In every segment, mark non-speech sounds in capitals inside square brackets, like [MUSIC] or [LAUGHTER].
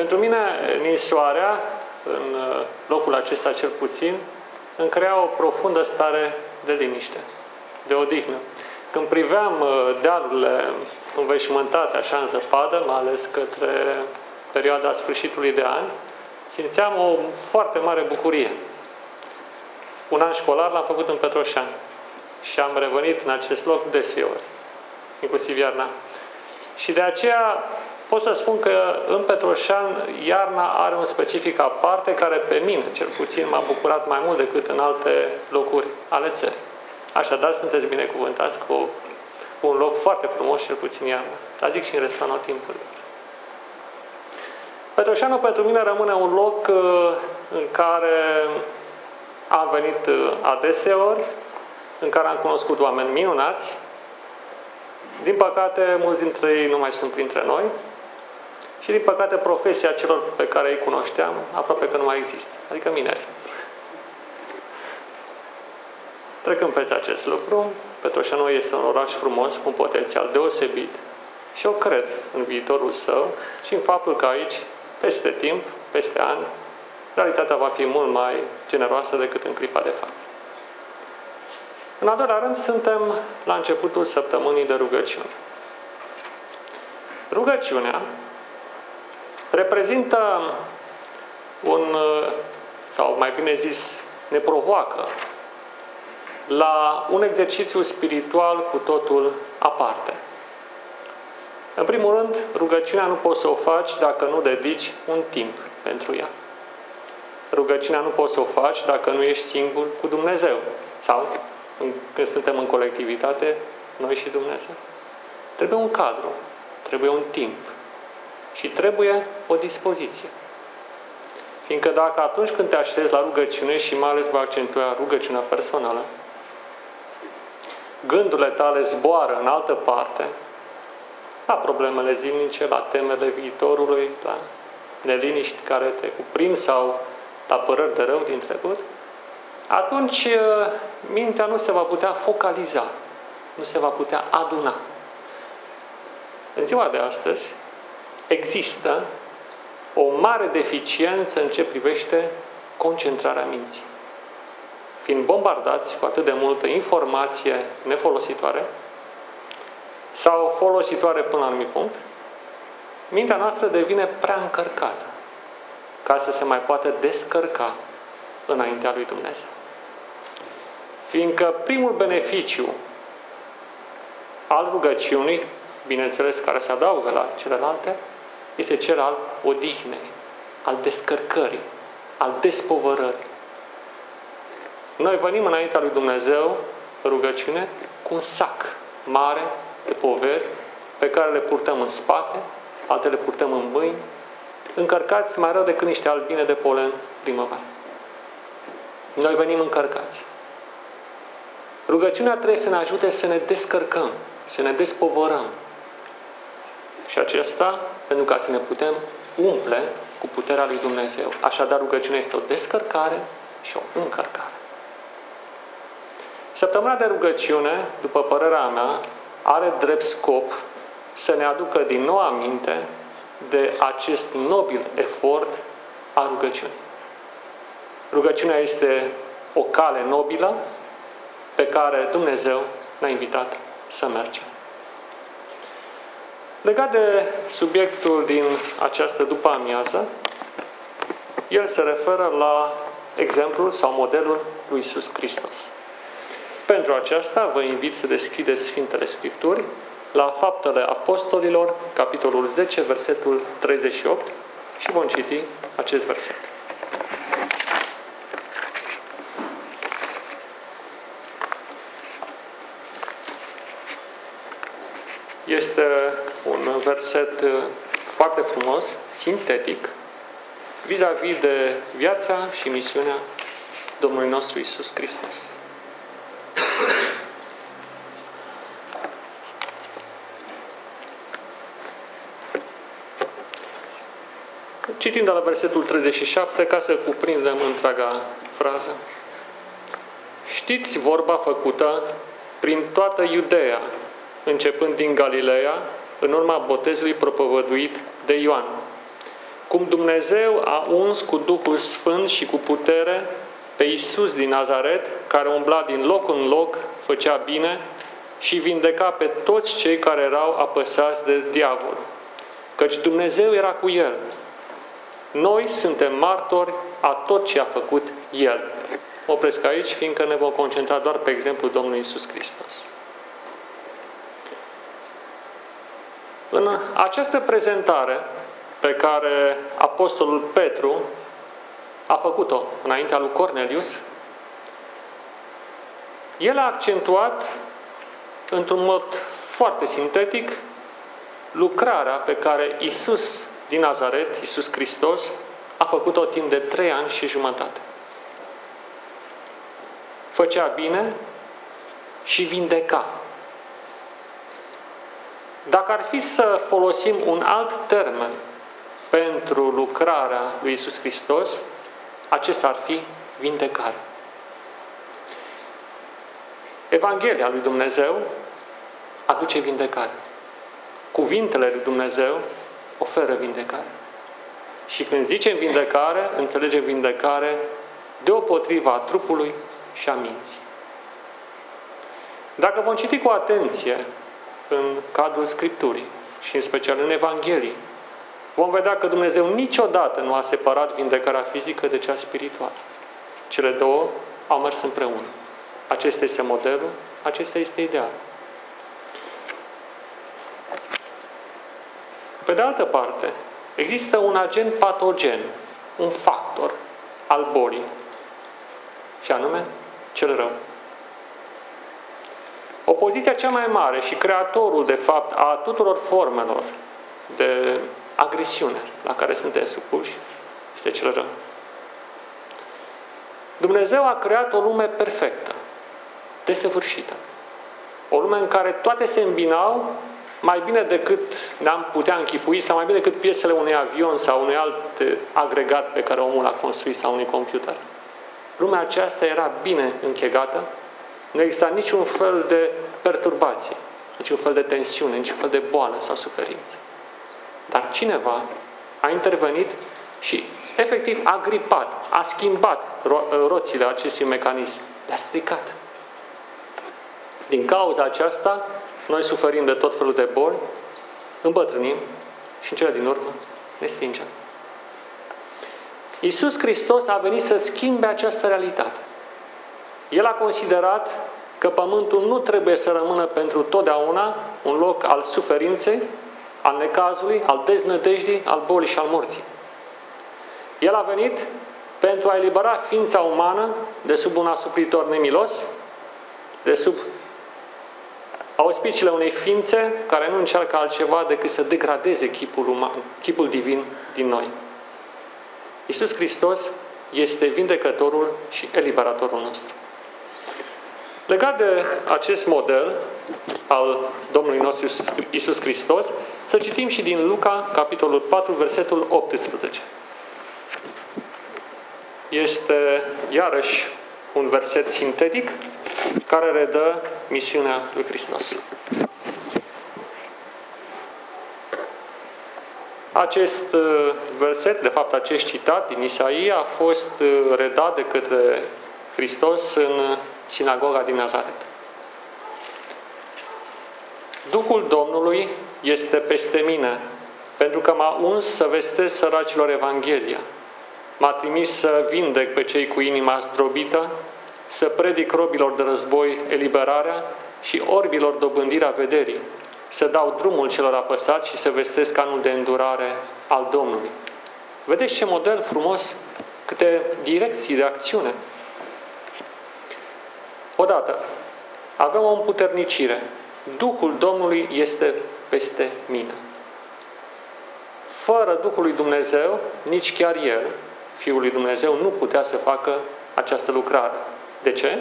Pentru mine, ninsoarea, în uh, locul acesta cel puțin, îmi crea o profundă stare de liniște, de odihnă. Când priveam uh, dealurile înveșmântate așa în zăpadă, mai ales către perioada sfârșitului de an, simțeam o foarte mare bucurie. Un an școlar l-am făcut în Petroșani și am revenit în acest loc deseori, inclusiv iarna. Și de aceea pot să spun că în Petroșan iarna are un specific aparte care pe mine, cel puțin, m-a bucurat mai mult decât în alte locuri ale țării. Așadar, sunteți binecuvântați cu un loc foarte frumos, cel puțin iarna. Dar zic și în restul timpurilor. Petroșanul pentru mine rămâne un loc uh, în care am venit uh, adeseori, în care am cunoscut oameni minunați. Din păcate, mulți dintre ei nu mai sunt printre noi. Și din păcate, profesia celor pe care îi cunoșteam aproape că nu mai există, adică mineri. Trecând peste acest lucru, Petroșanul este un oraș frumos, cu un potențial deosebit și eu cred în viitorul său și în faptul că aici, peste timp, peste ani, realitatea va fi mult mai generoasă decât în clipa de față. În al doilea rând, suntem la începutul săptămânii de rugăciune. Rugăciunea reprezintă un, sau mai bine zis, ne provoacă la un exercițiu spiritual cu totul aparte. În primul rând, rugăciunea nu poți să o faci dacă nu dedici un timp pentru ea. Rugăciunea nu poți să o faci dacă nu ești singur cu Dumnezeu. Sau, când suntem în colectivitate, noi și Dumnezeu. Trebuie un cadru, trebuie un timp și trebuie o dispoziție. Fiindcă dacă atunci când te aștepți la rugăciune și mai ales va accentua rugăciunea personală, gândurile tale zboară în altă parte, la problemele zilnice, la temele viitorului, la neliniști care te cuprind sau la părări de rău din trecut, atunci uh, mintea nu se va putea focaliza, nu se va putea aduna. În ziua de astăzi există o mare deficiență în ce privește concentrarea minții fiind bombardați cu atât de multă informație nefolositoare sau folositoare până la un anumit punct, mintea noastră devine prea încărcată ca să se mai poată descărca înaintea lui Dumnezeu. Fiindcă primul beneficiu al rugăciunii, bineînțeles care se adaugă la celelalte, este cel al odihnei, al descărcării, al despovărării. Noi venim înaintea lui Dumnezeu, rugăciune, cu un sac mare de poveri pe care le purtăm în spate, altele le purtăm în mâini, încărcați mai rău decât niște albine de polen primăvară. Noi venim încărcați. Rugăciunea trebuie să ne ajute să ne descărcăm, să ne despovărăm. Și acesta pentru ca să ne putem umple cu puterea lui Dumnezeu. Așadar, rugăciunea este o descărcare și o încărcare. Săptămâna de rugăciune, după părerea mea, are drept scop să ne aducă din nou aminte de acest nobil efort a rugăciunii. Rugăciunea este o cale nobilă pe care Dumnezeu ne-a invitat să mergem. Legat de subiectul din această după amiază, el se referă la exemplul sau modelul lui Isus Hristos. Pentru aceasta vă invit să deschideți Sfintele Scripturi la Faptele Apostolilor, capitolul 10, versetul 38 și vom citi acest verset. Este un verset foarte frumos, sintetic, vis-a-vis -vis de viața și misiunea Domnului nostru Isus Hristos. Citim de la versetul 37 ca să cuprindem întreaga frază. Știți vorba făcută prin toată Iudeea, începând din Galileea, în urma botezului propovăduit de Ioan. cum Dumnezeu a uns cu Duhul Sfânt și cu putere pe Iisus din Nazaret, care umbla din loc în loc, făcea bine și vindeca pe toți cei care erau apăsați de diavol. Căci Dumnezeu era cu el. Noi suntem martori a tot ce a făcut El. Mă opresc aici, fiindcă ne vom concentra doar pe exemplul Domnului Isus Hristos. În această prezentare pe care Apostolul Petru a făcut-o înaintea lui Cornelius, el a accentuat într-un mod foarte sintetic lucrarea pe care Isus din Nazaret, Isus Hristos, a făcut-o timp de trei ani și jumătate. Făcea bine și vindeca. Dacă ar fi să folosim un alt termen pentru lucrarea lui Isus Hristos, acesta ar fi vindecare. Evanghelia lui Dumnezeu aduce vindecare. Cuvintele lui Dumnezeu oferă vindecare. Și când zicem vindecare, înțelegem vindecare deopotriva trupului și a minții. Dacă vom citi cu atenție în cadrul Scripturii și în special în Evanghelie, vom vedea că Dumnezeu niciodată nu a separat vindecarea fizică de cea spirituală. Cele două au mers împreună. Acesta este modelul, acesta este ideal. Pe de altă parte, există un agent patogen, un factor al bolii, și anume cel rău. Opoziția cea mai mare și creatorul, de fapt, a tuturor formelor de agresiune la care suntem supuși este cel rău. Dumnezeu a creat o lume perfectă, desăvârșită. O lume în care toate se îmbinau mai bine decât ne-am putea închipui sau mai bine decât piesele unui avion sau unui alt agregat pe care omul l-a construit sau unui computer. Lumea aceasta era bine închegată, nu exista niciun fel de perturbație, niciun fel de tensiune, niciun fel de boală sau suferință. Dar cineva a intervenit și efectiv a gripat, a schimbat ro- roțile acestui mecanism, le-a stricat. Din cauza aceasta, noi suferim de tot felul de boli, îmbătrânim și în cele din urmă ne stingem. Iisus Hristos a venit să schimbe această realitate. El a considerat că pământul nu trebuie să rămână pentru totdeauna un loc al suferinței, al necazului, al deznădejdii, al bolii și al morții. El a venit pentru a elibera ființa umană de sub un asupritor nemilos, de sub auspiciile unei ființe care nu încearcă altceva decât să degradeze chipul, uman, chipul divin din noi. Iisus Hristos este vindecătorul și eliberatorul nostru. Legat de acest model al Domnului nostru Iisus Hristos, să citim și din Luca, capitolul 4, versetul 18. Este, iarăși, un verset sintetic care redă misiunea lui Hristos. Acest uh, verset, de fapt acest citat din Isaia, a fost uh, redat de către Hristos în sinagoga din Nazaret. Duhul Domnului este peste mine, pentru că m-a uns să vestesc săracilor Evanghelia. M-a trimis să vindec pe cei cu inima zdrobită, să predic robilor de război eliberarea și orbilor dobândirea vederii, să dau drumul celor apăsați și să vestesc anul de îndurare al Domnului. Vedeți ce model frumos, câte direcții de acțiune. Odată, avem o împuternicire. Duhul Domnului este peste mine. Fără Duhul lui Dumnezeu, nici chiar El, Fiul lui Dumnezeu, nu putea să facă această lucrare. De ce?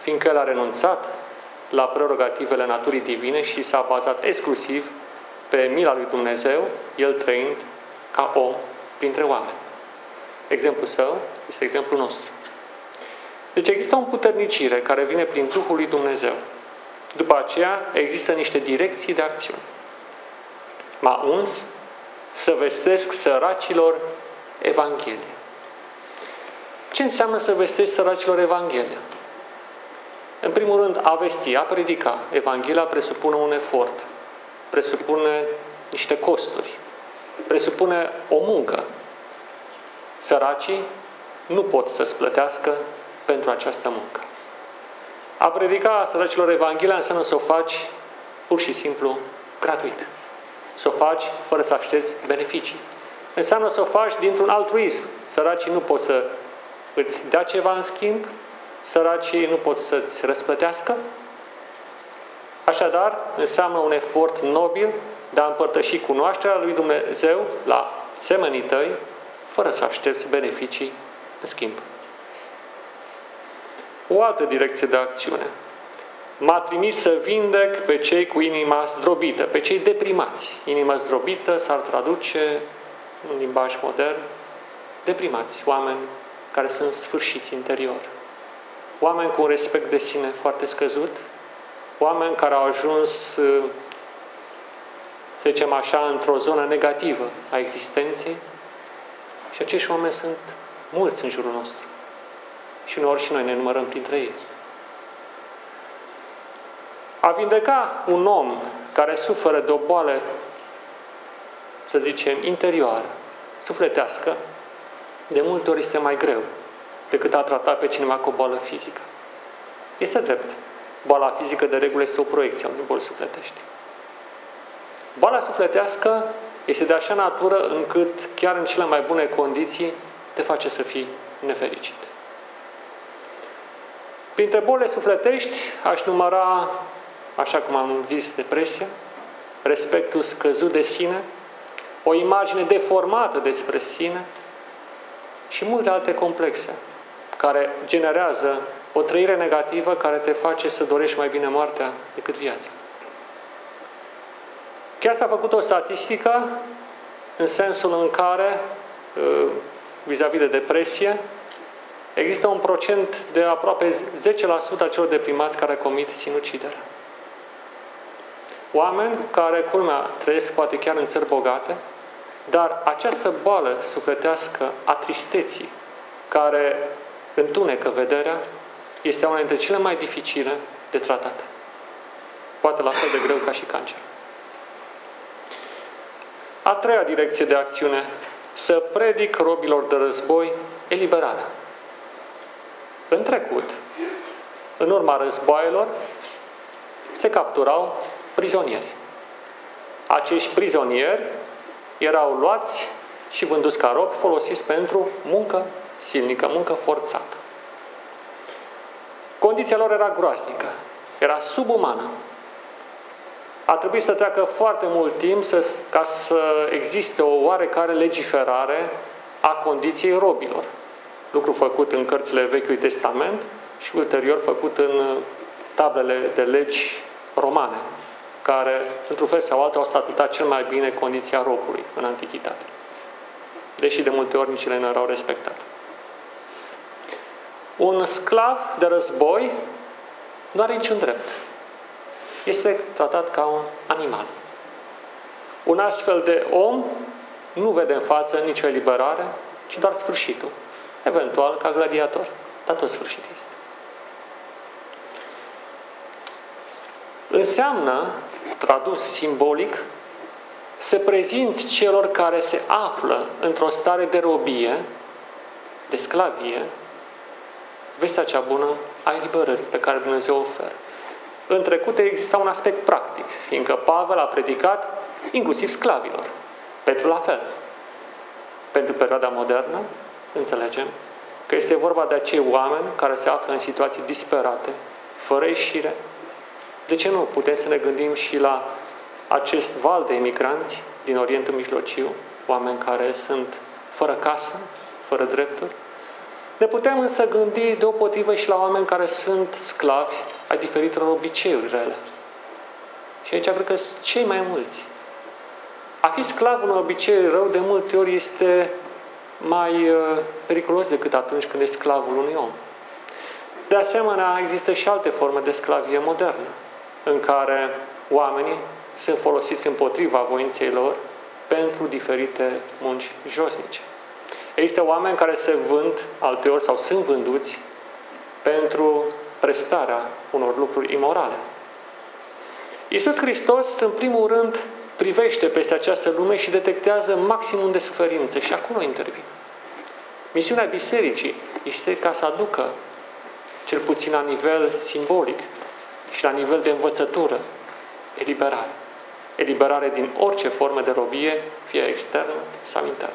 Fiindcă El a renunțat la prerogativele naturii divine și s-a bazat exclusiv pe mila lui Dumnezeu, El trăind ca om printre oameni. Exemplul său este exemplul nostru. Deci există o puternicire care vine prin Duhul lui Dumnezeu. După aceea există niște direcții de acțiune. M-a uns să vestesc săracilor Evanghelia. Ce înseamnă să vestești săracilor Evanghelia? În primul rând, a vesti, a predica. Evanghelia presupune un efort, presupune niște costuri, presupune o muncă. Săracii nu pot să-ți plătească pentru această muncă. A predica săracilor Evanghelia înseamnă să o faci pur și simplu gratuit. Să o faci fără să aștepți beneficii. Înseamnă să o faci dintr-un altruism. Săracii nu pot să îți dea ceva în schimb, săracii nu pot să-ți răsplătească. Așadar, înseamnă un efort nobil de a împărtăși cunoașterea lui Dumnezeu la semenii tăi, fără să aștepți beneficii în schimb. O altă direcție de acțiune. M-a trimis să vindec pe cei cu inima zdrobită, pe cei deprimați. Inima zdrobită s-ar traduce în limbaj modern, deprimați, oameni care sunt sfârșiți interior. Oameni cu un respect de sine foarte scăzut, oameni care au ajuns, să zicem așa, într-o zonă negativă a existenței și acești oameni sunt mulți în jurul nostru. Și uneori și noi ne numărăm printre ei. A vindeca un om care suferă de o boală, să zicem, interioară, sufletească, de multe ori este mai greu decât a trata pe cineva cu o boală fizică. Este drept. Boala fizică, de regulă, este o proiecție a unei boli sufletești. Boala sufletească este de așa natură încât, chiar în cele mai bune condiții, te face să fii nefericit. Printre bolile sufletești aș număra, așa cum am zis, depresia, respectul scăzut de sine, o imagine deformată despre sine și multe alte complexe care generează o trăire negativă care te face să dorești mai bine moartea decât viața. Chiar s-a făcut o statistică în sensul în care, uh, vis-a-vis de depresie, există un procent de aproape 10% a celor deprimați care comit sinucidere. Oameni care, culmea, trăiesc poate chiar în țări bogate, dar această boală sufletească a tristeții, care întunecă vederea, este una dintre cele mai dificile de tratat. Poate la fel de greu ca și cancer. A treia direcție de acțiune, să predic robilor de război eliberarea. În trecut, în urma războaielor, se capturau prizonieri. Acești prizonieri erau luați și vânduți ca robi, folosiți pentru muncă silnică, muncă forțată. Condiția lor era groaznică, era subumană. A trebuit să treacă foarte mult timp să, ca să existe o oarecare legiferare a condiției robilor. Lucru făcut în cărțile Vechiului Testament și ulterior făcut în tablele de legi romane, care, într-un fel sau altul, au statutat cel mai bine condiția robului în Antichitate. Deși de multe ori nici ele nu erau respectate. Un sclav de război nu are niciun drept. Este tratat ca un animal. Un astfel de om nu vede în față nicio eliberare, ci doar sfârșitul. Eventual ca gladiator. Dar tot sfârșit este. Înseamnă, tradus simbolic, să prezinți celor care se află într-o stare de robie, de sclavie, vestea cea bună a eliberării pe care Dumnezeu o oferă. În trecut exista un aspect practic, fiindcă Pavel a predicat inclusiv sclavilor. Petru la fel. Pentru perioada modernă, înțelegem că este vorba de acei oameni care se află în situații disperate, fără ieșire. De ce nu? Putem să ne gândim și la acest val de emigranți din Orientul Mijlociu, oameni care sunt fără casă, fără drepturi, ne putem însă gândi deopotrivă și la oameni care sunt sclavi ai diferitelor obiceiuri rele. Și aici cred că sunt cei mai mulți. A fi sclav unui obicei rău de multe ori este mai uh, periculos decât atunci când ești sclavul unui om. De asemenea, există și alte forme de sclavie modernă, în care oamenii sunt folosiți împotriva voinței lor pentru diferite munci josnice. Există oameni care se vând alteori sau sunt vânduți pentru prestarea unor lucruri imorale. Iisus Hristos, în primul rând, privește peste această lume și detectează maximum de suferință și acolo intervine. Misiunea bisericii este ca să aducă, cel puțin la nivel simbolic și la nivel de învățătură, eliberare. Eliberare din orice formă de robie, fie externă sau internă.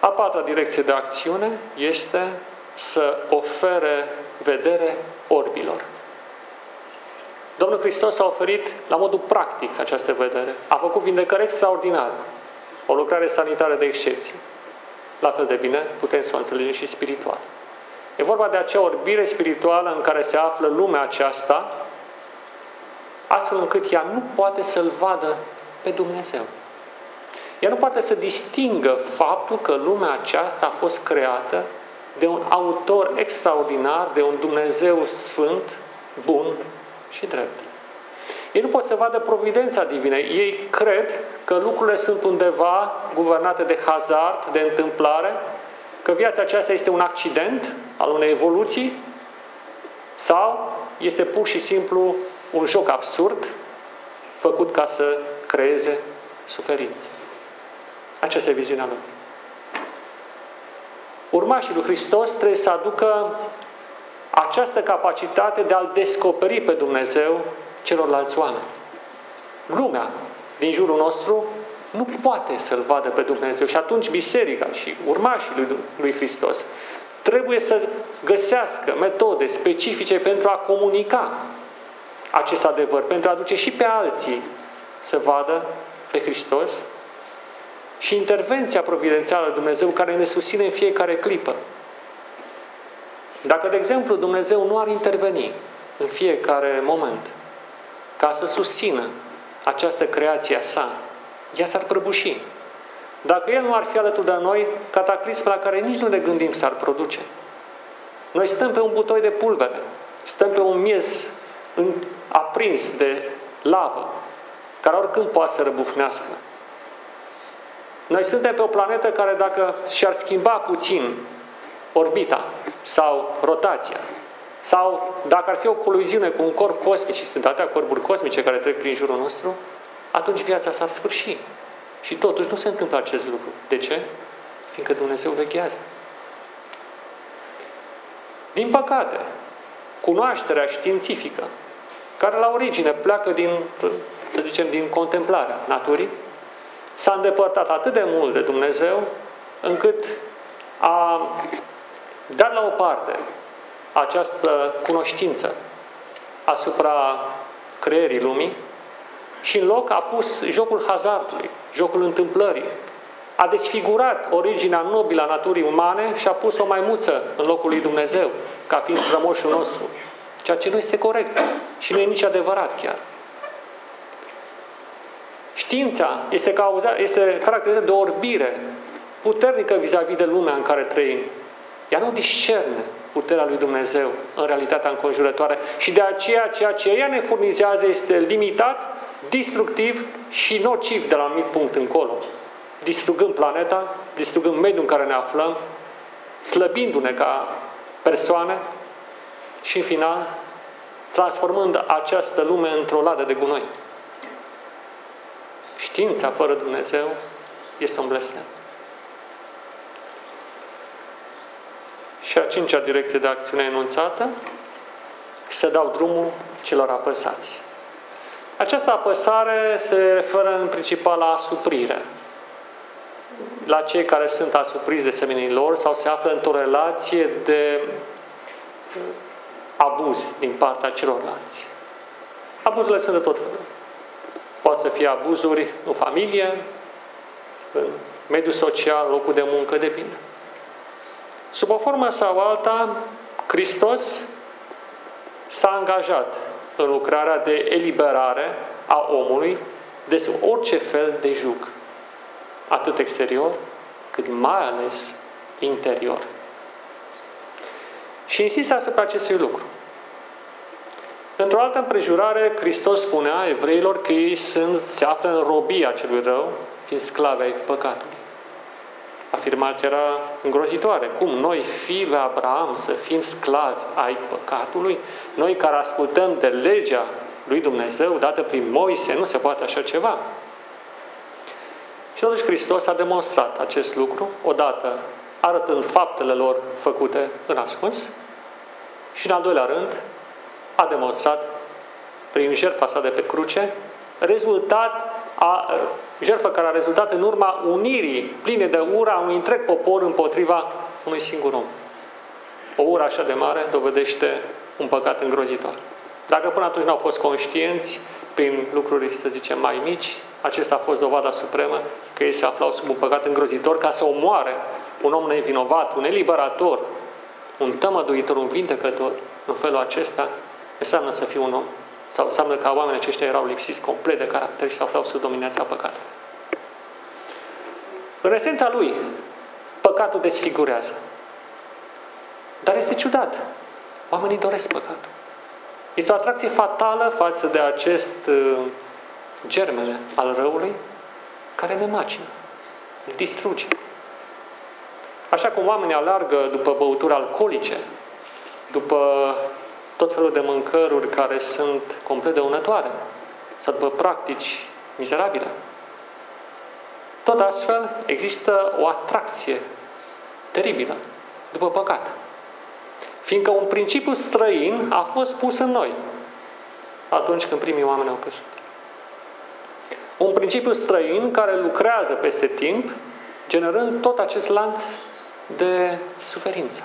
A patra direcție de acțiune este să ofere vedere orbilor. Domnul Hristos a oferit la modul practic această vedere. A făcut vindecări extraordinare. O lucrare sanitară de excepție. La fel de bine putem să o înțelegem și spiritual. E vorba de acea orbire spirituală în care se află lumea aceasta, astfel încât ea nu poate să-L vadă pe Dumnezeu. Ea nu poate să distingă faptul că lumea aceasta a fost creată de un autor extraordinar, de un Dumnezeu sfânt, bun și drept. Ei nu pot să vadă providența divină. Ei cred că lucrurile sunt undeva guvernate de hazard, de întâmplare, că viața aceasta este un accident al unei evoluții sau este pur și simplu un joc absurd făcut ca să creeze suferință. Aceasta e viziunea lui. Urmașii lui Hristos trebuie să aducă această capacitate de a-L descoperi pe Dumnezeu celorlalți oameni. Lumea din jurul nostru nu poate să-L vadă pe Dumnezeu și atunci biserica și urmașii lui, lui Hristos trebuie să găsească metode specifice pentru a comunica acest adevăr, pentru a aduce și pe alții să vadă pe Hristos și intervenția providențială lui Dumnezeu care ne susține în fiecare clipă. Dacă, de exemplu, Dumnezeu nu ar interveni în fiecare moment ca să susțină această creație a sa, ea s-ar prăbuși. Dacă El nu ar fi alături de noi, cataclism la care nici nu ne gândim s-ar produce. Noi stăm pe un butoi de pulbere, stăm pe un miez aprins de lavă, care oricând poate să răbufnească. Noi suntem pe o planetă care dacă și-ar schimba puțin orbita sau rotația, sau dacă ar fi o coliziune cu un corp cosmic și sunt atâtea corpuri cosmice care trec prin jurul nostru, atunci viața s-ar sfârși. Și totuși nu se întâmplă acest lucru. De ce? Fiindcă Dumnezeu veghează. Din păcate, cunoașterea științifică, care la origine pleacă din, să zicem, din contemplarea naturii, s-a îndepărtat atât de mult de Dumnezeu, încât a dat la o parte această cunoștință asupra creierii lumii și în loc a pus jocul hazardului, jocul întâmplării. A desfigurat originea nobilă a naturii umane și a pus o maimuță în locul lui Dumnezeu, ca fiind strămoșul nostru. Ceea ce nu este corect și nu e nici adevărat chiar. Știința este, cauza, este caracterizată de o orbire puternică vis-a-vis de lumea în care trăim. Ea nu discerne puterea lui Dumnezeu în realitatea înconjurătoare și de aceea ceea ce ea ne furnizează este limitat, destructiv și nociv de la un anumit punct încolo. Distrugând planeta, distrugând mediul în care ne aflăm, slăbindu-ne ca persoane și în final transformând această lume într-o ladă de gunoi. Știința fără Dumnezeu este un blestem. Și a cincea direcție de acțiune enunțată, să dau drumul celor apăsați. Această apăsare se referă în principal la asuprire. La cei care sunt asupriți de semenii lor sau se află într-o relație de abuz din partea celorlalți. Abuzurile sunt de tot felul. Poate să fie abuzuri în familie, în mediul social, locul de muncă, de bine. Sub o formă sau alta, Hristos s-a angajat în lucrarea de eliberare a omului de sub orice fel de jug, atât exterior, cât mai ales interior. Și insist asupra acestui lucru. Într-o altă împrejurare, Hristos spunea evreilor că ei sunt, se află în robia celui rău, fiind sclavi ai păcatului. Afirmația era îngrozitoare. Cum noi, fiii lui Abraham, să fim sclavi ai păcatului? Noi care ascultăm de legea lui Dumnezeu dată prin Moise, nu se poate așa ceva. Și totuși Hristos a demonstrat acest lucru, odată arătând faptele lor făcute în ascuns și în al doilea rând a demonstrat prin jertfa sa de pe cruce rezultat a, jertfă care a rezultat în urma unirii pline de ura unui întreg popor împotriva unui singur om. O ură așa de mare dovedește un păcat îngrozitor. Dacă până atunci nu au fost conștienți prin lucruri, să zicem, mai mici, acesta a fost dovada supremă că ei se aflau sub un păcat îngrozitor ca să omoare un om nevinovat, un eliberator, un tămăduitor, un vindecător. În felul acesta înseamnă să fii un om. Sau înseamnă că oamenii aceștia erau lipsiți complet de caracter și se aflau sub dominația păcatului. În esența lui, păcatul desfigurează. Dar este ciudat. Oamenii doresc păcatul. Este o atracție fatală față de acest uh, germele al răului care ne macină, îl distruge. Așa cum oamenii alargă după băuturi alcoolice, după tot felul de mâncăruri care sunt complet dăunătoare sau după practici mizerabile. Tot astfel există o atracție teribilă după păcat. Fiindcă un principiu străin a fost pus în noi atunci când primii oameni au căzut. Un principiu străin care lucrează peste timp, generând tot acest lanț de suferință.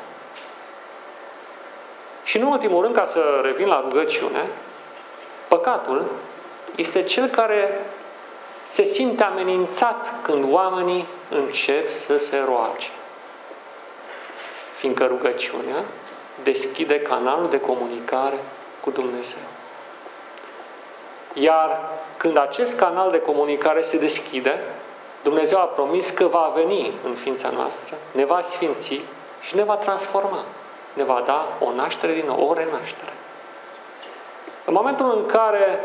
Și în ultimul rând, ca să revin la rugăciune, păcatul este cel care se simte amenințat când oamenii încep să se roage. Fiindcă rugăciunea deschide canalul de comunicare cu Dumnezeu. Iar când acest canal de comunicare se deschide, Dumnezeu a promis că va veni în ființa noastră, ne va sfinți și ne va transforma. Ne va da o naștere din nou, o renaștere. În momentul în care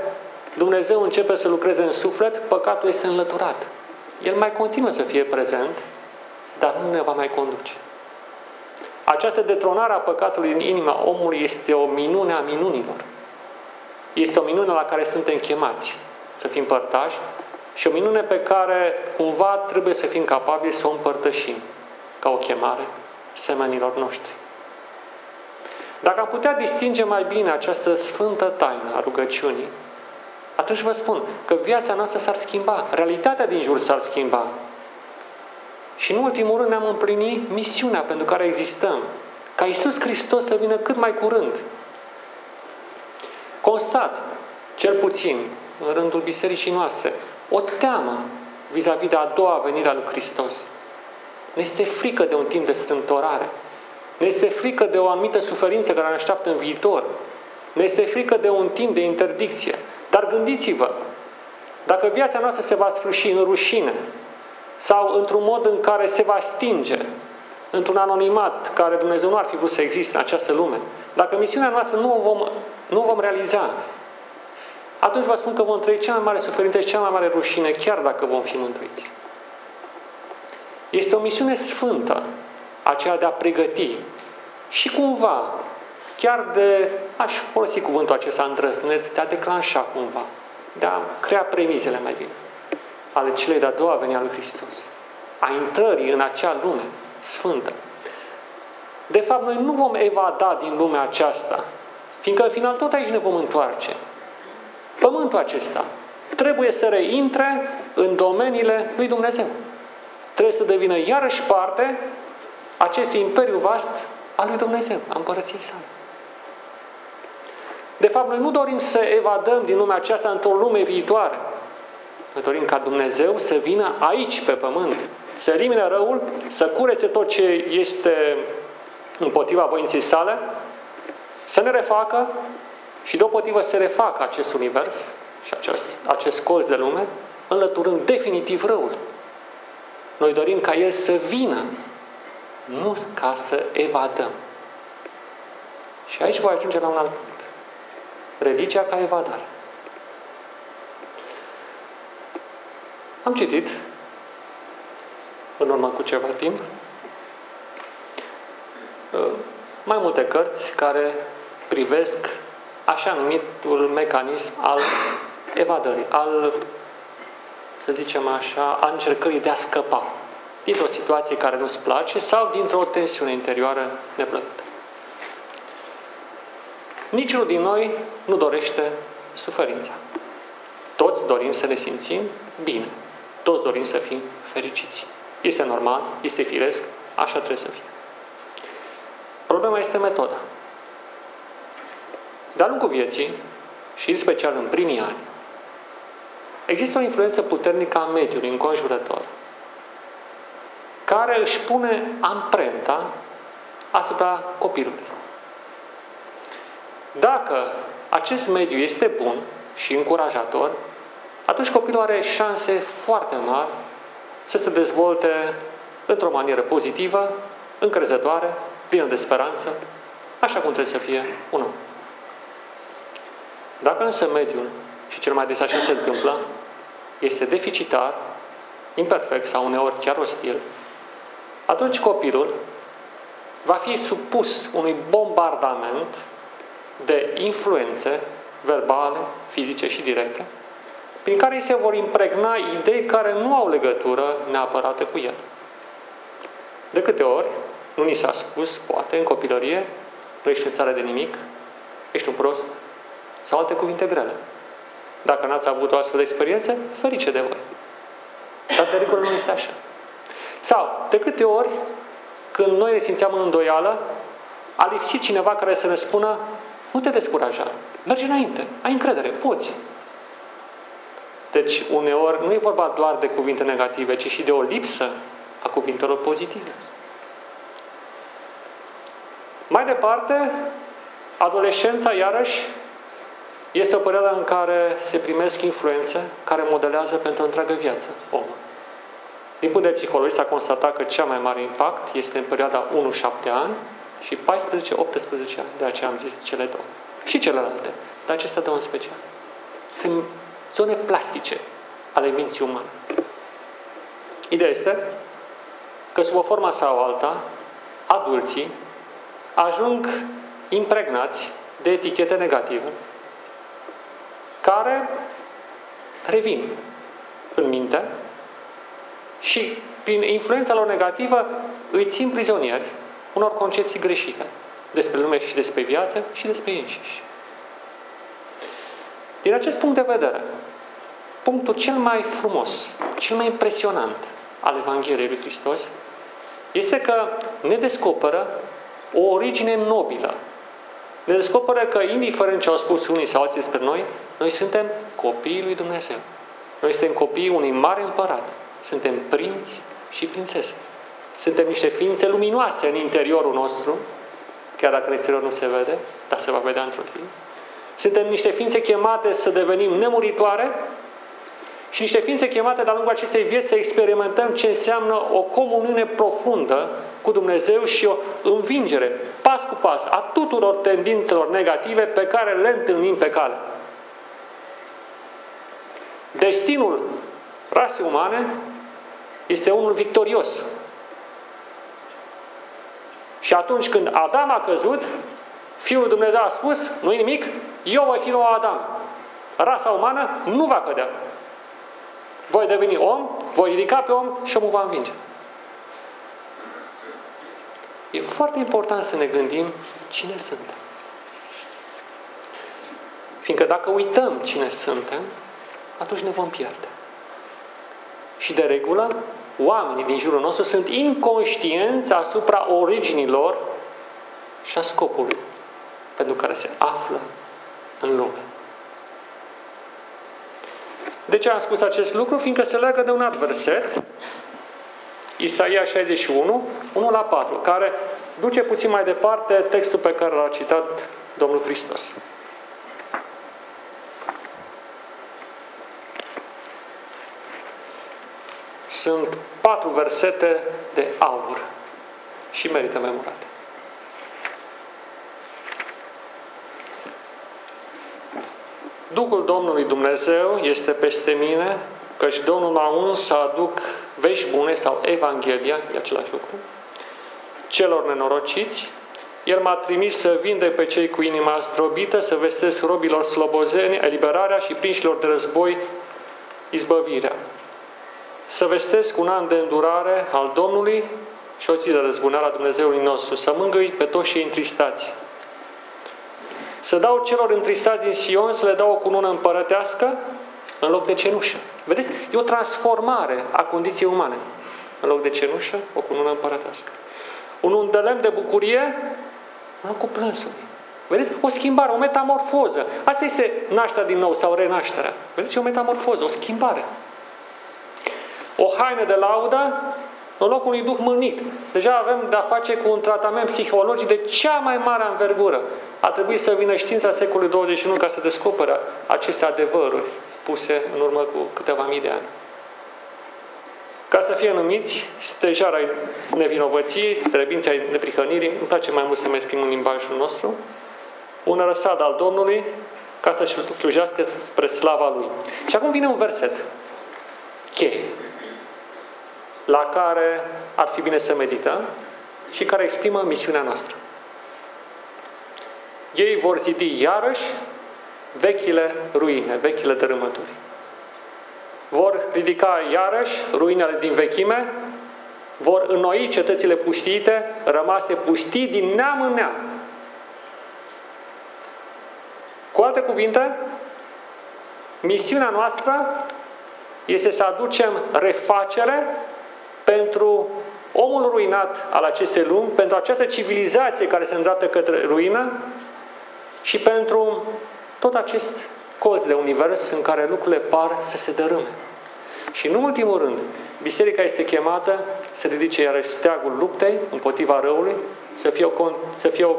Dumnezeu începe să lucreze în suflet, păcatul este înlăturat. El mai continuă să fie prezent, dar nu ne va mai conduce. Această detronare a păcatului în inima omului este o minune a minunilor. Este o minune la care suntem chemați să fim părtași și o minune pe care cumva trebuie să fim capabili să o împărtășim ca o chemare semenilor noștri. Dacă am putea distinge mai bine această sfântă taină a rugăciunii, atunci vă spun că viața noastră s-ar schimba, realitatea din jur s-ar schimba. Și în ultimul rând ne-am împlinit misiunea pentru care existăm, ca Iisus Hristos să vină cât mai curând. Constat, cel puțin, în rândul bisericii noastre, o teamă vis-a-vis de a doua venire a lui Hristos. Ne este frică de un timp de strâmtorare. Ne este frică de o anumită suferință care ne așteaptă în viitor. Ne este frică de un timp de interdicție. Dar gândiți-vă, dacă viața noastră se va sfârși în rușine sau într-un mod în care se va stinge, într-un anonimat care Dumnezeu nu ar fi vrut să existe în această lume, dacă misiunea noastră nu o vom, nu o vom realiza, atunci vă spun că vom trăi cea mai mare suferință și cea mai mare rușine, chiar dacă vom fi mântuiți. Este o misiune sfântă, aceea de a pregăti și cumva, chiar de, aș folosi cuvântul acesta îndrăzneț, de a declanșa cumva, de a crea premizele mai bine, ale celei de-a doua venea lui Hristos, a intrării în acea lume sfântă. De fapt, noi nu vom evada din lumea aceasta, fiindcă în final tot aici ne vom întoarce. Pământul acesta trebuie să reintre în domeniile lui Dumnezeu. Trebuie să devină iarăși parte acestui imperiu vast al lui Dumnezeu, a împărăției sale. De fapt, noi nu dorim să evadăm din lumea aceasta într-o lume viitoare. Noi dorim ca Dumnezeu să vină aici, pe pământ, să elimine răul, să curețe tot ce este împotriva voinței sale, să ne refacă și deopotrivă să refacă acest univers și acest, acest colț de lume, înlăturând definitiv răul. Noi dorim ca El să vină, nu ca să evadăm. Și aici voi ajunge la un alt punct. religia ca evadare. Am citit în urmă cu ceva timp uh, mai multe cărți care privesc așa numitul mecanism al evadării, al, să zicem așa, a încercării de a scăpa dintr-o situație care nu-ți place sau dintr-o tensiune interioară neplăcută. Niciunul din noi nu dorește suferința. Toți dorim să ne simțim bine. Toți dorim să fim fericiți. Este normal, este firesc, așa trebuie să fie. Problema este metoda. De-a lungul vieții, și în special în primii ani, există o influență puternică a mediului înconjurător, care își pune amprenta asupra copilului. Dacă acest mediu este bun și încurajator, atunci copilul are șanse foarte mari să se dezvolte într-o manieră pozitivă, încrezătoare, plină de speranță, așa cum trebuie să fie un om. Dacă însă mediul, și cel mai des așa se întâmplă, este deficitar, imperfect sau uneori chiar ostil, atunci copilul va fi supus unui bombardament de influențe verbale, fizice și directe, prin care îi se vor impregna idei care nu au legătură neapărată cu el. De câte ori, nu ni s-a spus, poate, în copilărie, nu ești în stare de nimic, ești un prost, sau alte cuvinte grele. Dacă n-ați avut o astfel de experiență, ferice de voi. Dar de regulă nu este așa. Sau, de câte ori, când noi ne simțeam în îndoială, a lipsit cineva care să ne spună nu te descuraja, mergi înainte, ai încredere, poți. Deci, uneori, nu e vorba doar de cuvinte negative, ci și de o lipsă a cuvintelor pozitive. Mai departe, adolescența, iarăși, este o perioadă în care se primesc influențe care modelează pentru întreagă viață omul. Din punct de vedere psihologic s-a constatat că cea mai mare impact este în perioada 1-7 ani și 14-18 ani. De aceea am zis cele două. Și celelalte, dar acestea două în special. Sunt zone plastice ale minții umane. Ideea este că sub o formă sau alta, adulții ajung impregnați de etichete negative care revin în minte și prin influența lor negativă îi țin prizonieri unor concepții greșite despre lume și despre viață și despre ei înșiși. Din acest punct de vedere, punctul cel mai frumos, cel mai impresionant al Evangheliei lui Hristos este că ne descoperă o origine nobilă. Ne descoperă că, indiferent ce au spus unii sau alții despre noi, noi suntem copiii lui Dumnezeu. Noi suntem copiii unui mare împărat. Suntem prinți și prințese. Suntem niște ființe luminoase în interiorul nostru, chiar dacă în exterior nu se vede, dar se va vedea într-o zi. Suntem niște ființe chemate să devenim nemuritoare și niște ființe chemate de-a lungul acestei vieți să experimentăm ce înseamnă o comuniune profundă cu Dumnezeu și o învingere, pas cu pas, a tuturor tendințelor negative pe care le întâlnim pe cale. Destinul rasei umane este unul victorios. Și atunci când Adam a căzut, Fiul Dumnezeu a spus, nu nimic, eu voi fi nou Adam. Rasa umană nu va cădea. Voi deveni om, voi ridica pe om și omul va învinge. E foarte important să ne gândim cine suntem. Fiindcă dacă uităm cine suntem, atunci ne vom pierde. Și de regulă, oamenii din jurul nostru sunt inconștienți asupra originilor și a scopului pentru care se află în lume. De ce am spus acest lucru? Fiindcă se leagă de un alt verset, Isaia 61, 1 la 4, care duce puțin mai departe textul pe care l-a citat Domnul Hristos. Sunt patru versete de aur și merită memorate. Duhul Domnului Dumnezeu este peste mine, căci Domnul m-a uns să aduc vești bune sau Evanghelia, e același lucru, celor nenorociți. El m-a trimis să vinde pe cei cu inima zdrobită, să vestesc robilor slobozeni eliberarea și prinșilor de război izbăvirea. Să vestesc un an de îndurare al Domnului și o zi de răzbunare a Dumnezeului nostru, să mângâi pe toți cei întristați. Să dau celor întristați din Sion, să le dau o cunună împărătească în loc de cenușă. Vedeți? E o transformare a condiției umane. În loc de cenușă, o cunună împărătească. Un undelem de bucurie, în locul plânsului. Vedeți? O schimbare, o metamorfoză. Asta este nașterea din nou sau renașterea. Vedeți? E o metamorfoză, o schimbare. O haină de laudă în locul unui duh mârnit. Deja avem de-a face cu un tratament psihologic de cea mai mare învergură. A trebuit să vină știința secolului 21 ca să descoperă aceste adevăruri spuse în urmă cu câteva mii de ani. Ca să fie numiți stejar ai nevinovăției, trebința ai neprihănirii, îmi place mai mult să mai exprim în limbajul nostru, un răsad al Domnului, ca să-și slujească spre slava Lui. Și acum vine un verset cheie la care ar fi bine să medităm și care exprimă misiunea noastră. Ei vor zidi iarăși vechile ruine, vechile dărâmături. Vor ridica iarăși ruinele din vechime, vor înnoi cetățile pustiite, rămase pustii din neam în neam. Cu alte cuvinte, misiunea noastră este să aducem refacere pentru omul ruinat al acestei lumi, pentru această civilizație care se îndreaptă către ruină și pentru tot acest colț de univers în care lucrurile par să se dărâme. Și în ultimul rând, biserica este chemată să ridice iarăși steagul luptei împotriva răului, să fie o, să fie o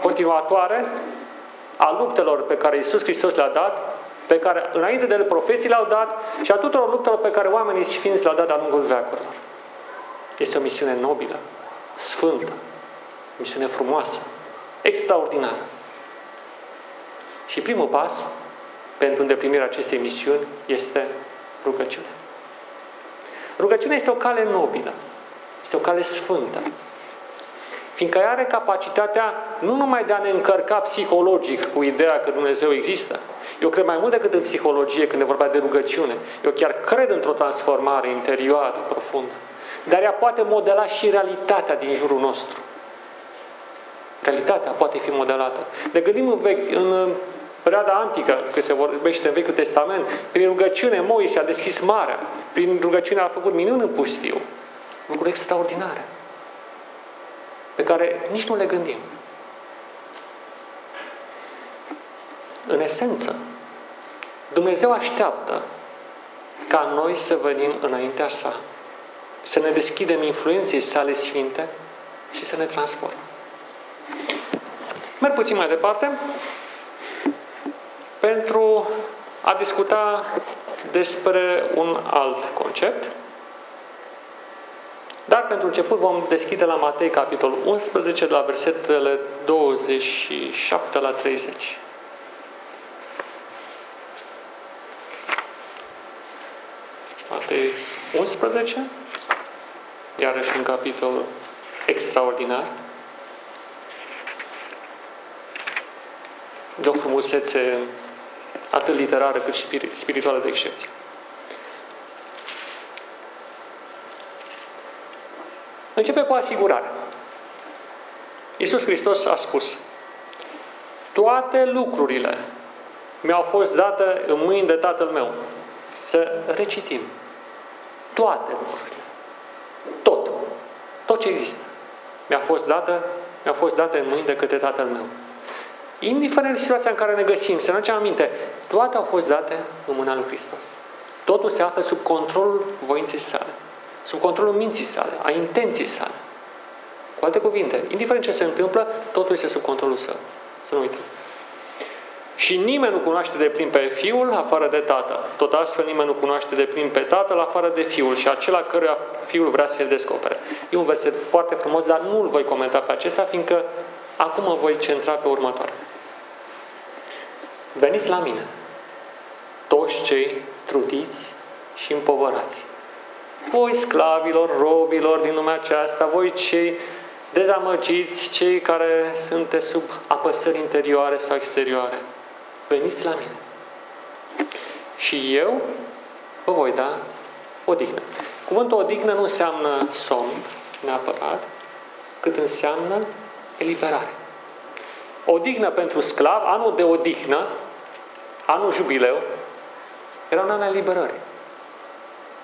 continuatoare a luptelor pe care Iisus Hristos le-a dat pe care înainte de ele profeții le-au dat și a tuturor luptelor pe care oamenii sfinți le-au dat de-a lungul veacurilor. Este o misiune nobilă, sfântă, o misiune frumoasă, extraordinară. Și primul pas pentru îndeplinirea acestei misiuni este rugăciunea. Rugăciunea este o cale nobilă, este o cale sfântă, fiindcă ea are capacitatea nu numai de a ne încărca psihologic cu ideea că Dumnezeu există, eu cred mai mult decât în psihologie când e vorba de rugăciune. Eu chiar cred într-o transformare interioară profundă. Dar ea poate modela și realitatea din jurul nostru. Realitatea poate fi modelată. Ne gândim în, vechi, în perioada antică, când se vorbește în Vechiul Testament, prin rugăciune Moise a deschis marea, prin rugăciune a făcut minuni în pustiu. Lucruri extraordinare, pe care nici nu le gândim. În esență, Dumnezeu așteaptă ca noi să venim înaintea sa, să ne deschidem influenței sale sfinte și să ne transformăm. Merg puțin mai departe pentru a discuta despre un alt concept. Dar pentru început vom deschide la Matei, capitolul 11, de la versetele 27 la 30. Matei 11, iarăși un capitol extraordinar, de o frumusețe atât literară cât și spirituală de excepție. Începe cu asigurare. Iisus Hristos a spus, toate lucrurile mi-au fost date în mâini de Tatăl meu. Să recitim toate lucrurile. Tot. Tot ce există. Mi-a fost dată, mi-a fost dată în mâini de către Tatăl meu. Indiferent de situația în care ne găsim, să ne aducem aminte, toate au fost date în mâna lui Hristos. Totul se află sub controlul voinței sale, sub controlul minții sale, a intenției sale. Cu alte cuvinte, indiferent ce se întâmplă, totul este sub controlul său. Să nu uităm. Și nimeni nu cunoaște de plin pe Fiul afară de Tatăl. Tot astfel nimeni nu cunoaște de plin pe Tatăl afară de Fiul și acela căruia Fiul vrea să-l descopere. E un verset foarte frumos, dar nu îl voi comenta pe acesta, fiindcă acum mă voi centra pe următoare. Veniți la mine, toți cei trudiți și împovărați. Voi sclavilor, robilor din lumea aceasta, voi cei dezamăgiți, cei care sunteți sub apăsări interioare sau exterioare, veniți la mine. Și eu vă voi da odihnă. Cuvântul odihnă nu înseamnă somn neapărat, cât înseamnă eliberare. Odihnă pentru sclav, anul de odihnă, anul jubileu, era un an al eliberării.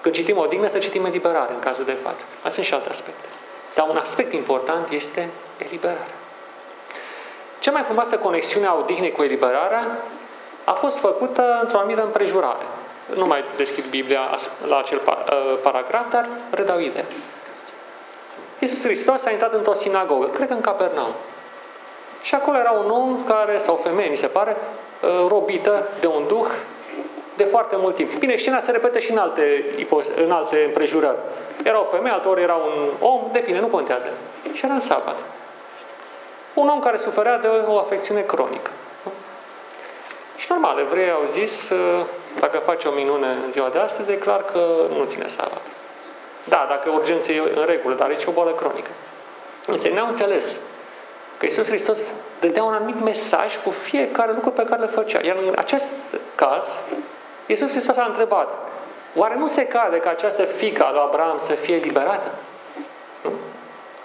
Când citim odihnă, să citim eliberare în cazul de față. Mai sunt și alte aspecte. Dar un aspect important este eliberarea. Cea mai frumoasă conexiune a odihnei cu eliberarea a fost făcută într-o anumită împrejurare. Nu mai deschid Biblia la acel uh, paragraf, dar redau ideea. Iisus Hristos a intrat într-o sinagogă, cred că în Capernaum. Și acolo era un om care, sau o femeie, mi se pare, uh, robită de un duh de foarte mult timp. Bine, scena se repetă și în alte, în alte împrejurări. Era o femeie, altor era un om, depinde, nu contează. Și era în sabat. Un om care suferea de o afecțiune cronică. Și normal, evrei au zis, uh, dacă face o minune în ziua de astăzi, e clar că nu ține sabat. Da, dacă urgență e în regulă, dar e o boală cronică. Însă ne-au înțeles că Iisus Hristos dădea un anumit mesaj cu fiecare lucru pe care le făcea. Iar în acest caz, Iisus Hristos a întrebat, oare nu se cade ca această fică a lui Abraham să fie liberată? Nu?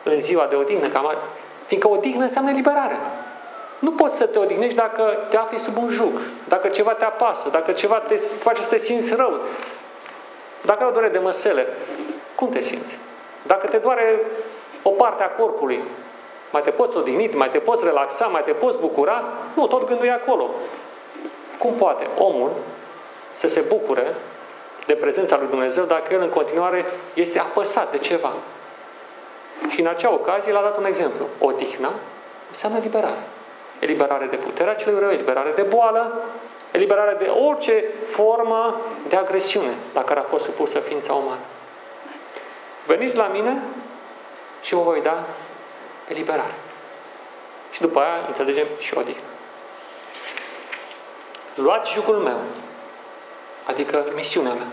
În ziua de odihnă, cam, fiindcă odihnă înseamnă liberare. Nu poți să te odihnești dacă te afli sub un juc, dacă ceva te apasă, dacă ceva te face să te simți rău, dacă ai o durere de măsele. Cum te simți? Dacă te doare o parte a corpului, mai te poți odihni, mai te poți relaxa, mai te poți bucura? Nu, tot gândul e acolo. Cum poate omul să se bucure de prezența lui Dumnezeu dacă el în continuare este apăsat de ceva? Și în acea ocazie l-a dat un exemplu. Odihna înseamnă liberare. Eliberare de puterea celui rău, eliberare de boală, eliberare de orice formă de agresiune la care a fost supusă ființa umană. Veniți la mine și vă voi da eliberare. Și după aia înțelegem și odihnă. Luați jugul meu, adică misiunea mea,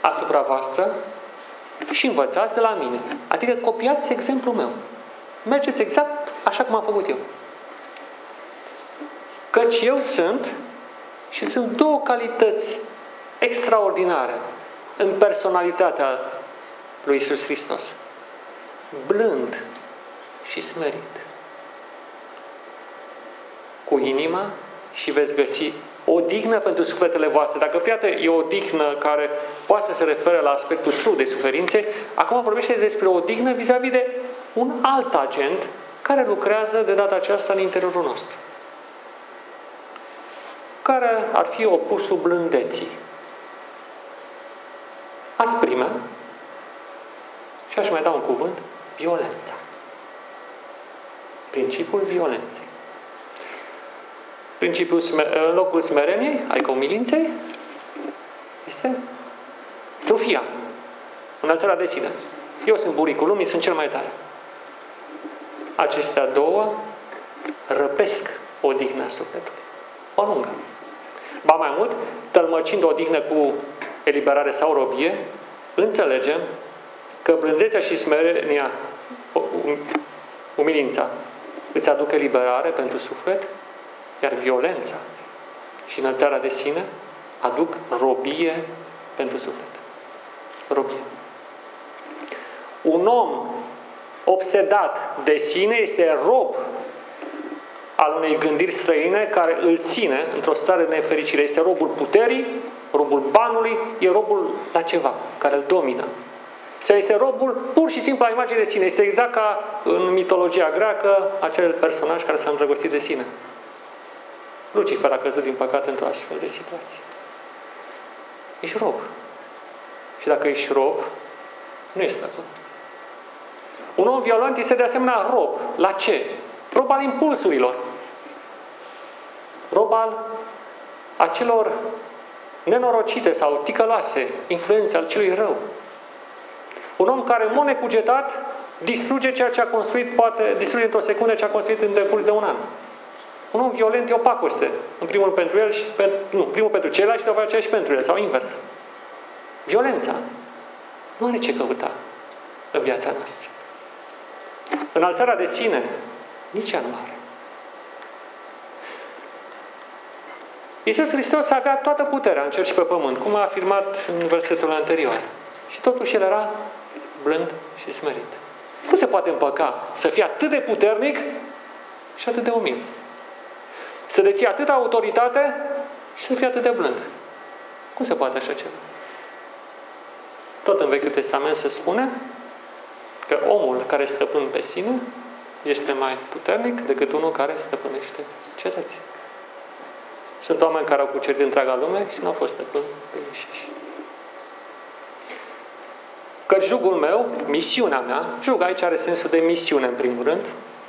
asupra voastră și învățați de la mine. Adică copiați exemplul meu. Mergeți exact așa cum am făcut eu. Căci eu sunt și sunt două calități extraordinare în personalitatea lui Isus Hristos. Blând și smerit. Cu inima și veți găsi o dignă pentru sufletele voastre. Dacă priată e o dignă care poate să se referă la aspectul true de suferințe, acum vorbește despre o dignă vis-a-vis de un alt agent care lucrează de data aceasta în interiorul nostru. Care ar fi opusul blândeții. Asprime, și aș mai da un cuvânt, violența. Principiul violenței. Principiul în locul smereniei, adică umilinței, este trufia, înălțarea de sine. Eu sunt buricul lumii, sunt cel mai tare. Acestea două răpesc odihna sufletului. O lungă. Ba mai mult, tălmăcind o odihnă cu eliberare sau robie, înțelegem că blândețea și smerenia, umilința, îți aduc eliberare pentru suflet, iar violența și înălțarea de sine aduc robie pentru suflet. Robie. Un om obsedat de sine este rob al unei gândiri străine care îl ține într-o stare de nefericire. Este robul puterii, robul banului, e robul la ceva care îl domină. Sau este robul pur și simplu la imagine de sine. Este exact ca în mitologia greacă acel personaj care s-a îndrăgostit de sine. Lucifer a căzut din păcate într-o astfel de situație. Ești rob. Și dacă ești rob, nu ești stăpân. Un om violent este de asemenea rob. La ce? Rob al impulsurilor. Rob al acelor nenorocite sau ticăloase influențe al celui rău. Un om care, în mod necugetat, distruge ceea ce a construit, poate distruge într-o secundă ce a construit în decurs de un an. Un om violent e o pacoste. În primul pentru el și pe, nu, primul pentru ceilalți și după aceea și pentru el, sau invers. Violența nu are ce căuta în viața noastră. Înalțarea de sine nici ea nu are. Iisus Hristos avea toată puterea în cer și pe pământ, cum a afirmat în versetul anterior. Și totuși El era blând și smerit. Cum se poate împăca să fie atât de puternic și atât de umil? Să deții atâta autoritate și să fie atât de blând. Cum se poate așa ceva? Tot în Vechiul Testament se spune că omul care stăpân pe sine este mai puternic decât unul care stăpânește cetății. Sunt oameni care au cucerit întreaga lume și nu au fost stăpâni pe înșiși. Că jugul meu, misiunea mea, jug aici are sensul de misiune în primul rând,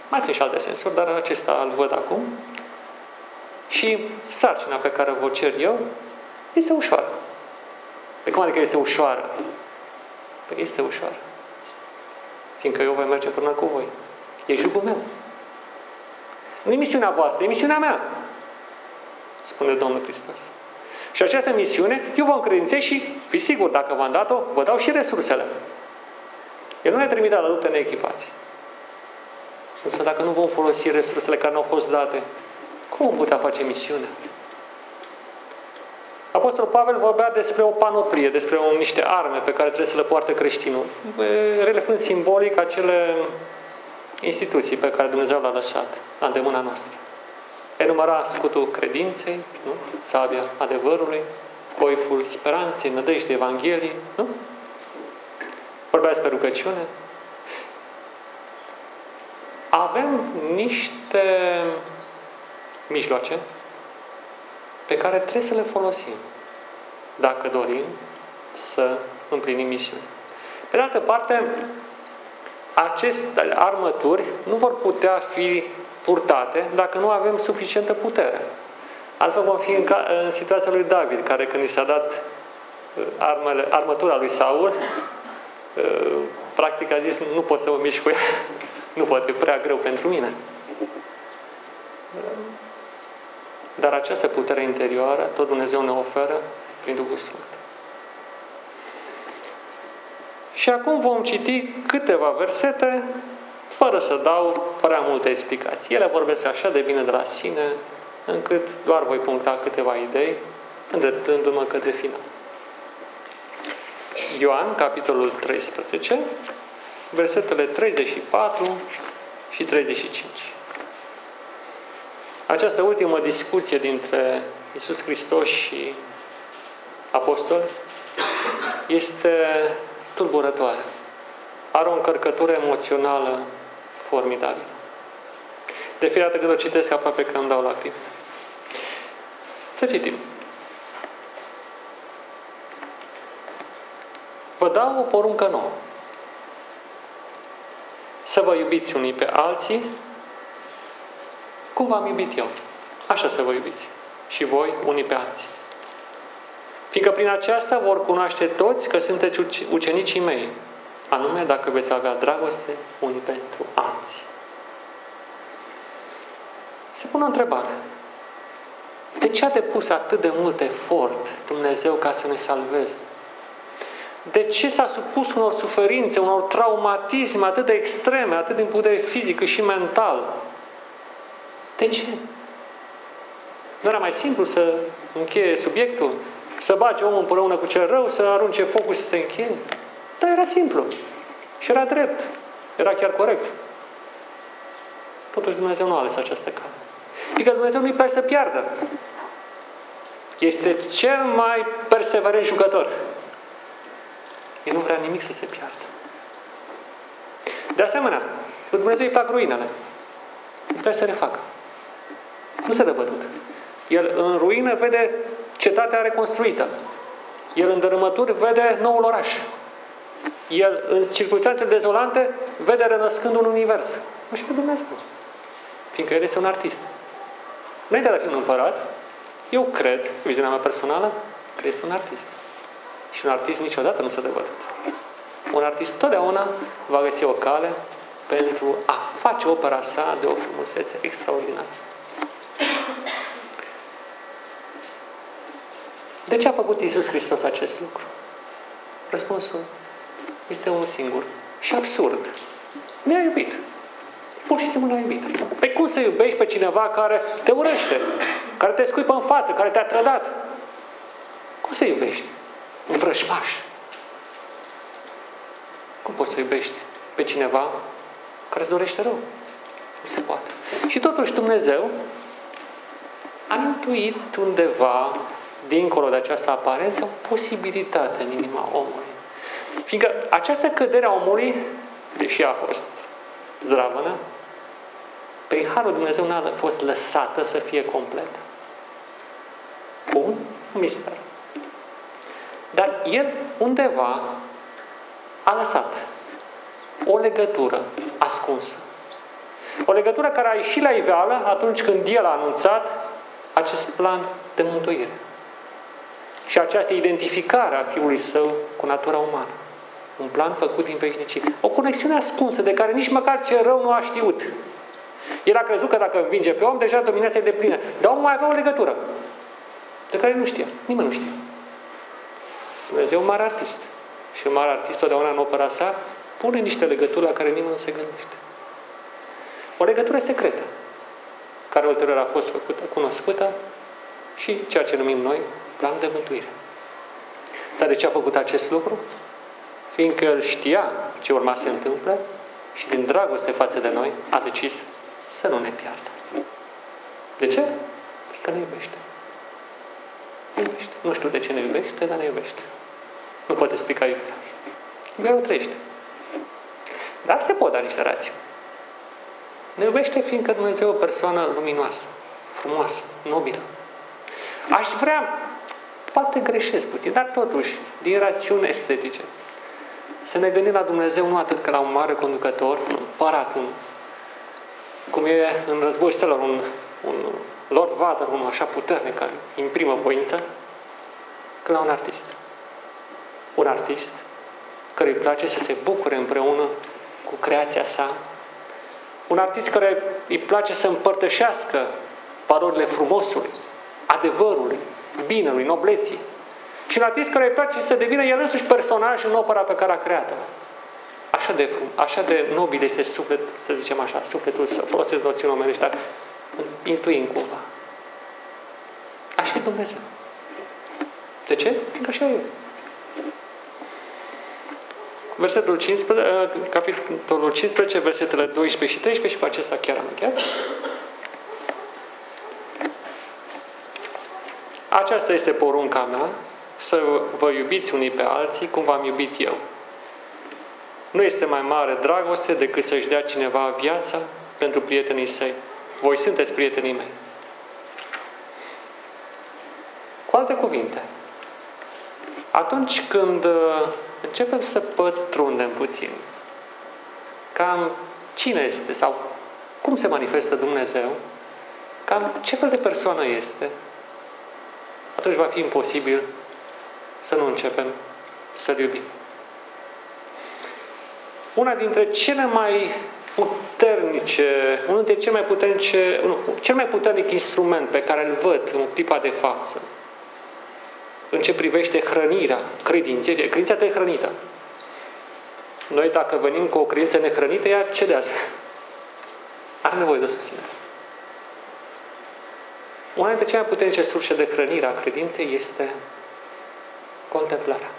mai sunt și alte sensuri, dar acesta îl văd acum. Și sarcina pe care o cer eu este ușoară. Pe cum adică este ușoară? Păi este ușoară. Fiindcă eu voi merge până cu voi. E jugul meu. Nu e misiunea voastră, e misiunea mea. Spune Domnul Hristos. Și această misiune eu vă încredințez și fiți sigur, dacă v-am dat-o, vă dau și resursele. El nu ne trimite la luptă neechipați. Însă dacă nu vom folosi resursele care ne-au fost date, cum vom putea face misiunea? Apostolul Pavel vorbea despre o panoplie, despre o, niște arme pe care trebuie să le poarte creștinul, relefând simbolic acele instituții pe care Dumnezeu le-a lăsat la îndemâna noastră. Enumera scutul credinței, nu? sabia adevărului, coiful speranței, nădejde Evangheliei, nu? Vorbea despre rugăciune. Avem niște mijloace pe care trebuie să le folosim dacă dorim să împlinim misiunea. Pe de altă parte, aceste armături nu vor putea fi purtate dacă nu avem suficientă putere. Altfel vom fi în, ca, în situația lui David, care când i s-a dat uh, armele, armătura lui Saul, uh, practic a zis, nu pot să mă mișc cu ea, [LAUGHS] nu pot, e prea greu pentru mine. Dar această putere interioară, tot Dumnezeu ne oferă prin Duhul Sfânt. Și acum vom citi câteva versete fără să dau prea multe explicații. Ele vorbesc așa de bine de la sine, încât doar voi puncta câteva idei, îndreptându-mă către final. Ioan, capitolul 13, versetele 34 și 35. Această ultimă discuție dintre Isus Hristos și apostol este tulburătoare. Are o încărcătură emoțională formidabilă. De fiecare dată când o citesc, aproape că îmi dau lacrimi. Să citim. Vă dau o poruncă nouă. Să vă iubiți unii pe alții cum v-am iubit eu. Așa să vă iubiți. Și voi unii pe alții. Fiindcă prin aceasta vor cunoaște toți că sunteți ucenicii mei, anume dacă veți avea dragoste unii pentru alții. Se pune o întrebare. De ce a depus atât de mult efort Dumnezeu ca să ne salveze? De ce s-a supus unor suferințe, unor traumatisme atât de extreme, atât din punct de vedere fizic și mental? De ce? Nu era mai simplu să încheie subiectul? Să bage omul împreună cu cel rău, să arunce focul și să se încheie? Dar era simplu. Și era drept. Era chiar corect. Totuși Dumnezeu nu a ales această cale. Fiindcă Dumnezeu nu-i place să piardă. Este cel mai perseverent jucător. El nu vrea nimic să se piardă. De asemenea, lui Dumnezeu îi plac ruinele. Nu vrea să refacă. Nu se dă bătut. El în ruină vede cetatea reconstruită. El în dărâmături vede noul oraș. El în circunstanțe dezolante vede renăscând un univers. Așa că Dumnezeu. Fiindcă El este un artist. Înainte de a fi un împărat, eu cred, viziunea mea personală, că este un artist. Și un artist niciodată nu se dă bătut. Un artist totdeauna va găsi o cale pentru a face opera sa de o frumusețe extraordinară. De ce a făcut Iisus Hristos acest lucru? Răspunsul este unul singur și absurd. Ne-a iubit. Pur și simplu ne-a iubit. Pe păi cum să iubești pe cineva care te urăște, care te scuipă în față, care te-a trădat? Cum să iubești? Un vrăjmaș. Cum poți să iubești pe cineva care îți dorește rău? Nu se poate. Și totuși Dumnezeu a intuit undeva, dincolo de această aparență, o posibilitate în inima omului. Fiindcă această cădere a omului, deși a fost zdravănă, prin Harul Dumnezeu n-a fost lăsată să fie completă. Un mister. Dar el undeva a lăsat o legătură ascunsă. O legătură care a ieșit la iveală atunci când el a anunțat acest plan de mântuire. Și această identificare a Fiului Său cu natura umană. Un plan făcut din veșnicie. O conexiune ascunsă de care nici măcar ce rău nu a știut. El a crezut că dacă învinge pe om, deja dominația e de plină. Dar omul mai avea o legătură de care nu știa. Nimeni nu știa. Dumnezeu un mare artist. Și un mare artist, totdeauna în opera sa, pune niște legături la care nimeni nu se gândește. O legătură secretă, care ulterior a fost făcută, cunoscută și ceea ce numim noi plan de mântuire. Dar de ce a făcut acest lucru? Fiindcă el știa ce urma să se întâmple și din dragoste față de noi a decis să nu ne piardă. De ce? Fiindcă ne iubește. Ne iubește. Nu știu de ce ne iubește, dar ne iubește. Nu poate explica iubirea. Iubirea o trăiește. Dar se pot da niște rații. Ne iubește fiindcă Dumnezeu e o persoană luminoasă, frumoasă, nobilă. Aș vrea, poate greșesc puțin, dar totuși, din rațiuni estetice, să ne gândim la Dumnezeu nu atât ca la un mare conducător, un împărat, un, cum e în război stelor, un, un Lord Vader, unul așa puternic care imprimă voință, ca la un artist. Un artist care îi place să se bucure împreună cu creația sa. Un artist care îi place să împărtășească valorile frumosului, adevărului, binelui, nobleții. Și un artist care îi place să devină el însuși personaj în opera pe care a creat-o. Așa de, așa de nobil este suflet, să zicem așa, sufletul să folosesc noțiuni omenești, dar intuim cumva. Așa e Dumnezeu. De ce? Fiindcă așa e. Versetul 15, uh, capitolul 15, versetele 12 și 13 și cu acesta chiar am încheiat. Aceasta este porunca mea, să vă iubiți unii pe alții cum v-am iubit eu. Nu este mai mare dragoste decât să-și dea cineva viața pentru prietenii săi. Voi sunteți prietenii mei. Cu alte cuvinte, atunci când uh, începem să pătrundem puțin cam cine este sau cum se manifestă Dumnezeu, cam ce fel de persoană este, atunci va fi imposibil să nu începem să-L iubim. Una dintre cele mai puternice, unul dintre cele mai puternice, nu, cel mai puternic instrument pe care îl văd în clipa de față, în ce privește hrănirea credinței, credința te hrănită. Noi dacă venim cu o credință nehrănită, ea cedează. Are nevoie de susținere. Una dintre cele mai puternice surse de hrănire a credinței este contemplarea.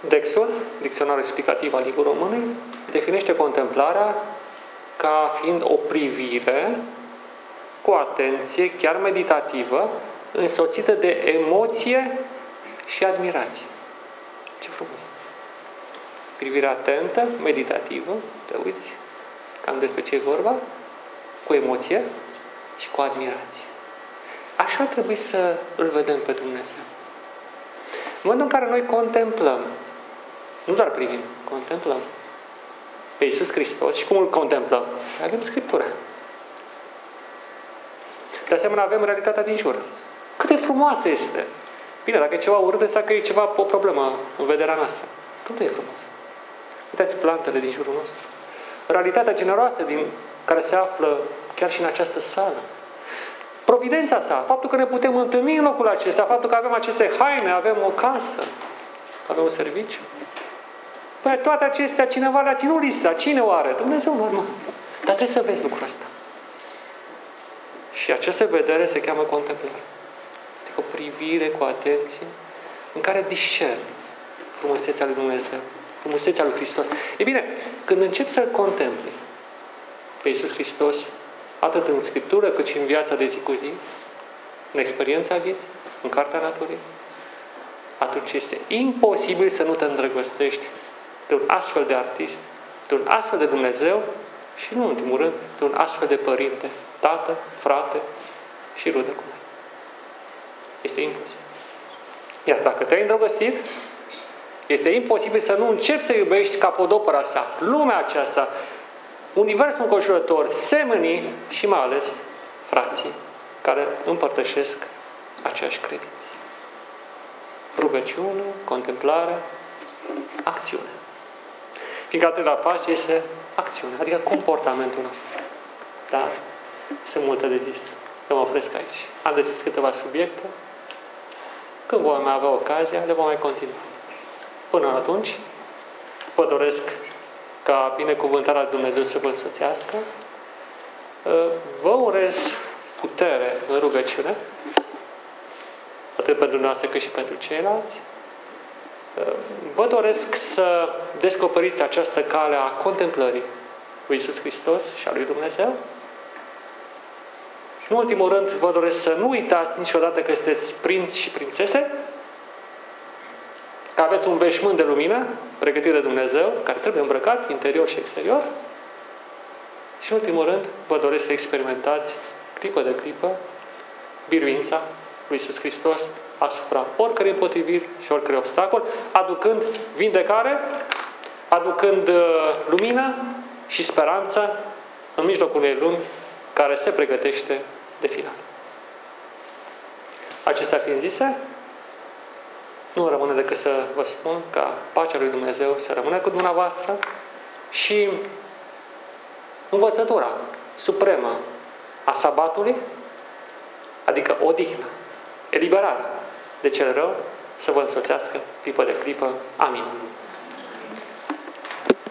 Dexul, Dicționarul explicativ al Librului Românei, definește contemplarea ca fiind o privire cu atenție, chiar meditativă, însoțită de emoție și admirație. Ce frumos! Privire atentă, meditativă, te uiți cam despre ce e vorba, cu emoție și cu admirație. Așa trebuie să îl vedem pe Dumnezeu. În momentul în care noi contemplăm, nu doar privim, contemplăm pe Iisus Hristos și cum îl contemplăm? Avem Scriptură. De asemenea, avem realitatea din jur. Cât de frumoasă este! Bine, dacă e ceva urât, înseamnă că e ceva, o problemă în vederea noastră. Totul e frumos. Uitați plantele din jurul nostru. Realitatea generoasă din care se află chiar și în această sală. Providența sa, faptul că ne putem întâlni în locul acesta, faptul că avem aceste haine, avem o casă, avem un serviciu. Păi toate acestea cineva le-a ținut lista. Cine o are? Dumnezeu normal. Dar trebuie să vezi lucrul ăsta. Și această vedere se cheamă contemplare. Adică o privire cu atenție în care discerni frumusețea lui Dumnezeu, frumusețea lui Hristos. E bine, când începi să-L contempli pe Iisus Hristos, atât în Scriptură cât și în viața de zi cu zi, în experiența vieții, în Cartea Naturii, atunci este imposibil să nu te îndrăgostești de un astfel de artist, de un astfel de Dumnezeu și, nu în ultimul rând, de un astfel de părinte, tată, frate și rudă cu noi. Este imposibil. Iar dacă te-ai îndrăgostit, este imposibil să nu începi să iubești capodopera sa, lumea aceasta, universul înconjurător, semenii și mai ales frații care împărtășesc aceeași credință. Rugăciune, contemplare, acțiune. Fiindcă atât la pas este acțiune, adică comportamentul nostru. Da? Sunt multe de zis. Eu mă opresc aici. Am deschis câteva subiecte. Când vom mai avea ocazia, le vom mai continua. Până atunci, vă doresc ca binecuvântarea Dumnezeu să vă însoțească. Vă urez putere în rugăciune, atât pentru noastră cât și pentru ceilalți. Vă doresc să descoperiți această cale a contemplării lui Iisus Hristos și a lui Dumnezeu. Și în ultimul rând, vă doresc să nu uitați niciodată că sunteți prinți și prințese, că aveți un veșmânt de lumină pregătit de Dumnezeu, care trebuie îmbrăcat interior și exterior. Și în ultimul rând, vă doresc să experimentați clipă de clipă biruința lui Iisus Hristos asupra oricărei împotriviri și oricărei obstacol, aducând vindecare, aducând uh, lumină și speranță în mijlocul unei lumi care se pregătește de final. Acestea fiind zise, nu rămâne decât să vă spun ca pacea lui Dumnezeu să rămână cu dumneavoastră și învățătura supremă a sabatului, adică odihnă, eliberare de cel rău, să vă însoțească clipă de clipă. Amin.